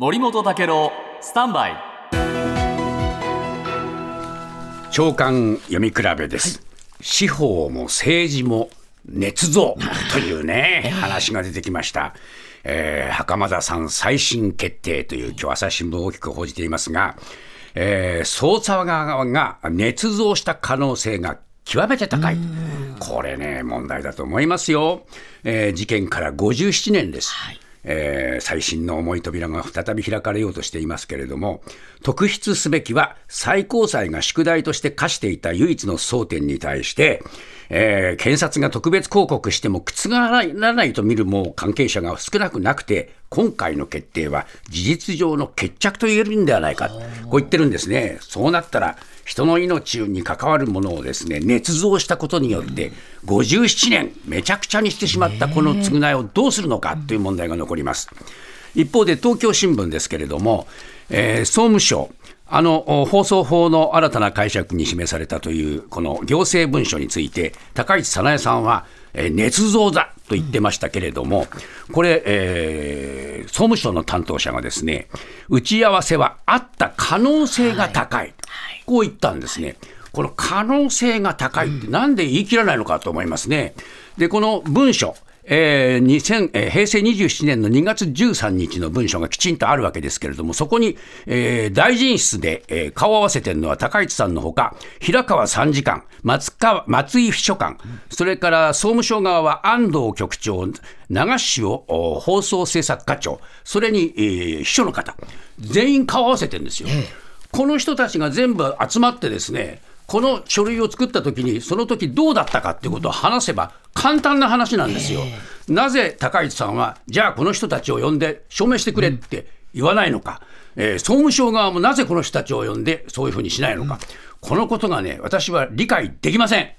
森本武郎スタンバイ長官読み比べです、司法も政治も捏造というね、話が出てきました。えー袴田さん再審決定という今日朝日新聞大きく報じていますが、えー捜査側が捏造した可能性が極めて高い。これね、問題だと思いますよ。えー事件から57年です。えー最新の重い扉が再び開かれようとしていますけれども、特筆すべきは最高裁が宿題として課していた唯一の争点に対して、えー検察が特別抗告しても覆らないと見るもう関係者が少なくなくて、今回の決定は事実上の決着と言えるんではないか、こう言ってるんですね。そうなったら、人の命に関わるものをですね、捏造したことによって、57年、めちゃくちゃにしてしまったこの償いをどうするのかという問題が残ります。一方で東京新聞ですけれども、えー総務省、あのお放送法の新たな解釈に示されたというこの行政文書について、高市早苗さんは、えー捏造だと言ってましたけれども、これ、えー総務省の担当者がですね、打ち合わせはあった可能性が高い、こう言ったんですね。この可能性が高いって、なんで言い切らないのかと思いますね。で、この文書、えー2000えー平成27年の2月13日の文書がきちんとあるわけですけれども、そこに、えー大臣室で、えー顔を合わせてるのは高市さんのほか、平川参事官、松川松井秘書官、それから総務省側は安藤局長、長潮お放送制作課長、それに、えー秘書の方、全員顔を合わせてるんですよ。この人たちが全部集まってですね、この書類を作ったときに、その時どうだったかっていうことを話せば、簡単な話なんですよ。なぜ高市さんは、じゃあこの人たちを呼んで証明してくれって言わないのか、えー総務省側もなぜこの人たちを呼んでそういうふうにしないのか、このことがね、私は理解できません。